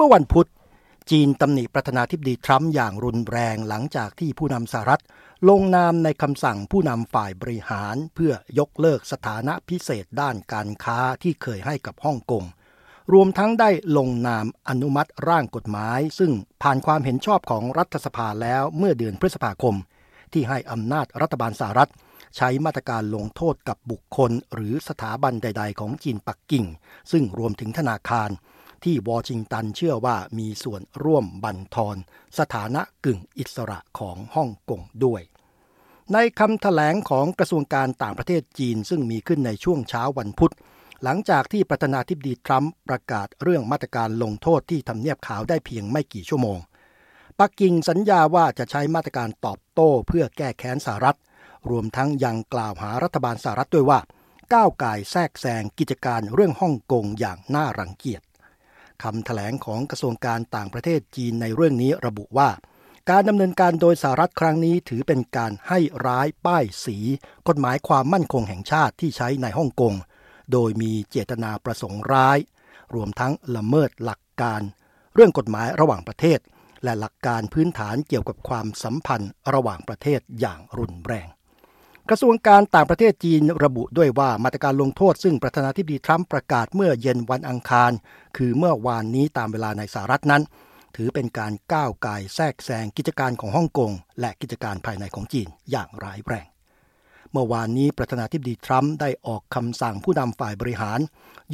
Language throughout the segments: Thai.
เมื่อวันพุธ จีนตำหนิประธานาธิบดีทรัมป์อย่างรุนแรงหลังจากที่ผู้นำสหรัฐ ลงนามในคำสั่งผู้นำฝ่ายบริหารเพื่อยกเลิกสถานะพิเศษด้านการค้าที่เคยให้กับฮ่องกงรวมทั้งได้ลงนามอนุมัติร่างกฎหมาย ซึ่งผ่านความเห็นชอบของรัฐสภาแล้วเมื่อเดือนพฤษภาคม ที่ให้อำนาจรัฐบาลสหรัฐ ใช้มาตรการลงโทษกับบุคคล หรือสถาบันใด ๆ ของจีนปักกิ่ง ซึ่งรวมถึงธนาคาร ที่วอชิงตันเชื่อว่ามีส่วนร่วมบั่นทอนสถานะกึ่งอิสระของฮ่องกงด้วย ในคำถแถลงของกระทรวงการต่างประเทศจีนซึ่งมีขึ้นในช่วงเช้าวันพุธ หลังจากที่ประธานาธิบดีทรัมป์ประกาศเรื่องมาตรการลงโทษที่ทำเนียบขาวได้เพียงไม่กี่ชั่วโมง ปักกิ่งสัญญาว่าจะใช้มาตรการตอบโต้เพื่อแก้แค้นสหรัฐ รวมทั้งยังกล่าวหารัฐบาลสหรัฐด้วยว่าก้าวไก่แทรกแซงกิจการเรื่องฮ่องกงอย่างน่ารังเกียจ คำถแถลงของกระทรวงการต่างประเทศจีนในเรื่องนี้ระบุว่า การดำเนินการโดยสหรัฐครั้งนี้ถือเป็นการให้ร้ายป้ายสี กฎหมายความมั่นคงแห่งชาติที่ใช้ในฮ่องกง โดยมีเจตนาประสงค์ร้าย รวมทั้งละเมิดหลักการ เรื่องกฎหมายระหว่างประเทศ และหลักการพื้นฐานเกี่ยวกับความสัมพันธ์ระหว่างประเทศอย่างรุนแรง กระทรวงการต่างประเทศจีนระบุด้วยว่ามาตรการลงโทษซึ่งประธานาธิบดีทรัมป์ประกาศเมื่อเย็นวันอังคาร คือเมื่อวานนี้ตามเวลาในสหรัฐนั้น ถือเป็นการก้าวไก่แทรกแซงกิจการของฮ่องกงและกิจการภายในของจีนอย่างร้ายแรง เมื่อวานนี้ประธานาธิบดีทรัมป์ได้ออกคำสั่งผู้นำฝ่ายบริหาร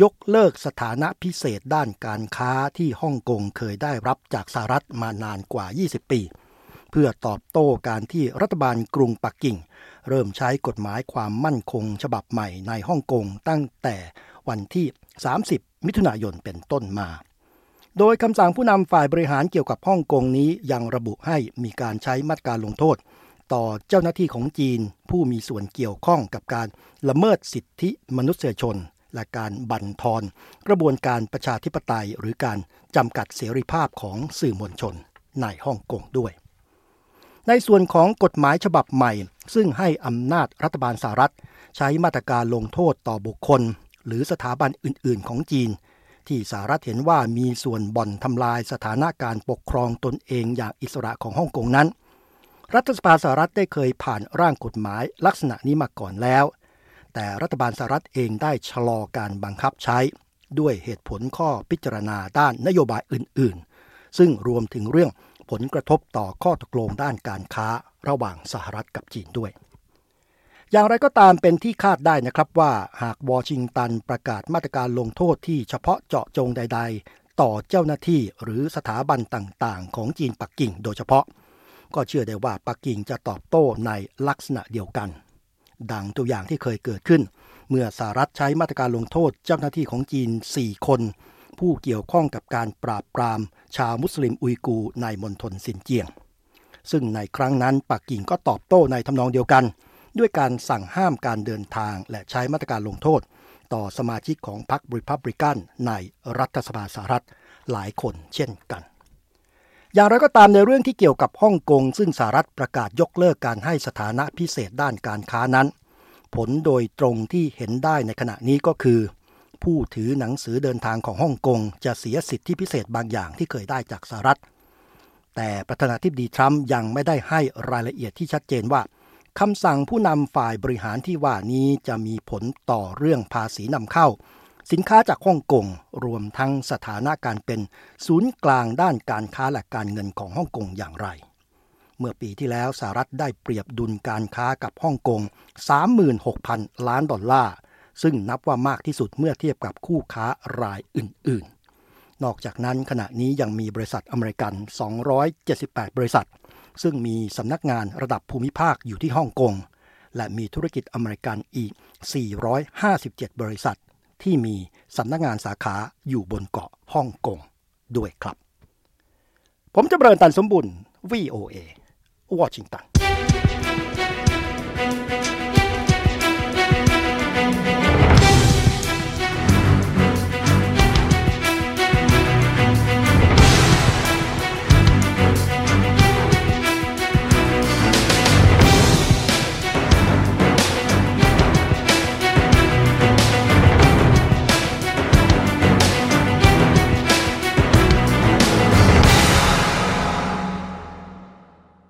ยกเลิกสถานะพิเศษด้านการค้าที่ฮ่องกงเคยได้รับจากสหรัฐมานานกว่า 20 ปี เพื่อตอบโต้การที่รัฐบาลกรุงปักกิ่ง เริ่มใช้กฎหมายความมั่นคงฉบับใหม่ในฮ่องกงตั้งแต่วันที่ 30 มิถุนายนเป็นต้นมา โดยคำสั่งผู้นำฝ่ายบริหารเกี่ยวกับฮ่องกงนี้ยังระบุให้มีการใช้มาตรการลงโทษ ต่อเจ้าหน้าที่ของจีน ผู้มีส่วนเกี่ยวข้องกับการละเมิดสิทธิมนุษยชน และการบั่นทอน กระบวนการประชาธิปไตยหรือการจำกัดเสรีภาพของสื่อมวลชนในฮ่องกงด้วย ในส่วนของกฎหมายฉบับใหม่ ซึ่งให้อำนาจรัฐบาลสหรัฐ ใช้มาตรการลงโทษต่อบุคคล หรือสถาบันอื่น ๆ ของจีน ที่สหรัฐเห็นว่ามีส่วนบ่อนทำลายสถานะการปกครองตนเองอย่างอิสระของฮ่องกงนั้น รัฐสภาสหรัฐได้เคยผ่านร่างกฎหมายลักษณะนี้มาก่อนแล้ว แต่รัฐบาลสหรัฐเองได้ชะลอการบังคับใช้ ด้วยเหตุผลข้อพิจารณาด้านนโยบายอื่น ๆ ซึ่งรวมถึงเรื่อง ผลกระทบต่อข้อตกลงด้านการค้าระหว่างสหรัฐกับจีนด้วย อย่างไรก็ตามเป็นที่คาดได้นะครับว่าหากวอชิงตันประกาศมาตรการลงโทษที่เฉพาะเจาะจงใด ๆ ต่อเจ้าหน้าที่หรือสถาบันต่างๆ ของจีนปักกิ่งโดยเฉพาะ ก็เชื่อได้ว่าปักกิ่งจะตอบโต้ในลักษณะเดียวกัน ดังตัวอย่างที่เคยเกิดขึ้น เมื่อสหรัฐใช้มาตรการลงโทษเจ้าหน้าที่ของจีน 4 คน ผู้เกี่ยวข้องกับการปราบปรามชาวมุสลิมอุยกูในมณฑลซินเจียง ซึ่งในครั้งนั้นปักกิ่งก็ตอบโต้ในทำนองเดียวกัน ด้วยการสั่งห้ามการเดินทางและใช้มาตรการลงโทษ ต่อสมาชิกของพรรคริพับริกันในรัฐสภาสหรัฐหลายคนเช่นกัน อย่างไรก็ตามในเรื่องที่เกี่ยวกับฮ่องกงซึ่งสหรัฐประกาศยกเลิกการให้สถานะพิเศษด้านการค้านั้น ผลโดยตรงที่เห็นได้ในขณะนี้ก็คือ ผู้ถือหนังสือเดินทางของฮ่องกง จะเสียสิทธิพิเศษบางอย่างที่เคยได้จากสหรัฐ แต่ประธานาธิบดีทรัมป์ยังไม่ได้ให้รายละเอียดที่ชัดเจนว่าคำสั่งผู้นำฝ่ายบริหารที่ว่านี้จะมีผลต่อเรื่องภาษีนำเข้า สินค้าจากฮ่องกงรวมทั้งสถานะการเป็นศูนย์กลางด้านการค้าและการเงินของฮ่องกงอย่างไร เมื่อปีที่แล้วสหรัฐได้เปรียบดุลการค้ากับฮ่องกง36,000 ล้านดอลลาร์ ซึ่งนับว่ามากที่สุดเมื่อเทียบกับคู่ค้ารายอื่น ๆ นอกจากนั้นขณะนี้ยังมีบริษัทอเมริกัน 278 บริษัท ซึ่งมีสำนักงานระดับภูมิภาคอยู่ที่ฮ่องกง และมีธุรกิจอเมริกันอีก 457 บริษัท ที่มีสำนักงานสาขาอยู่บนเกาะฮ่องกงด้วยครับ ผมจะเบิญตันสมบุญ VOA วอชิงตัน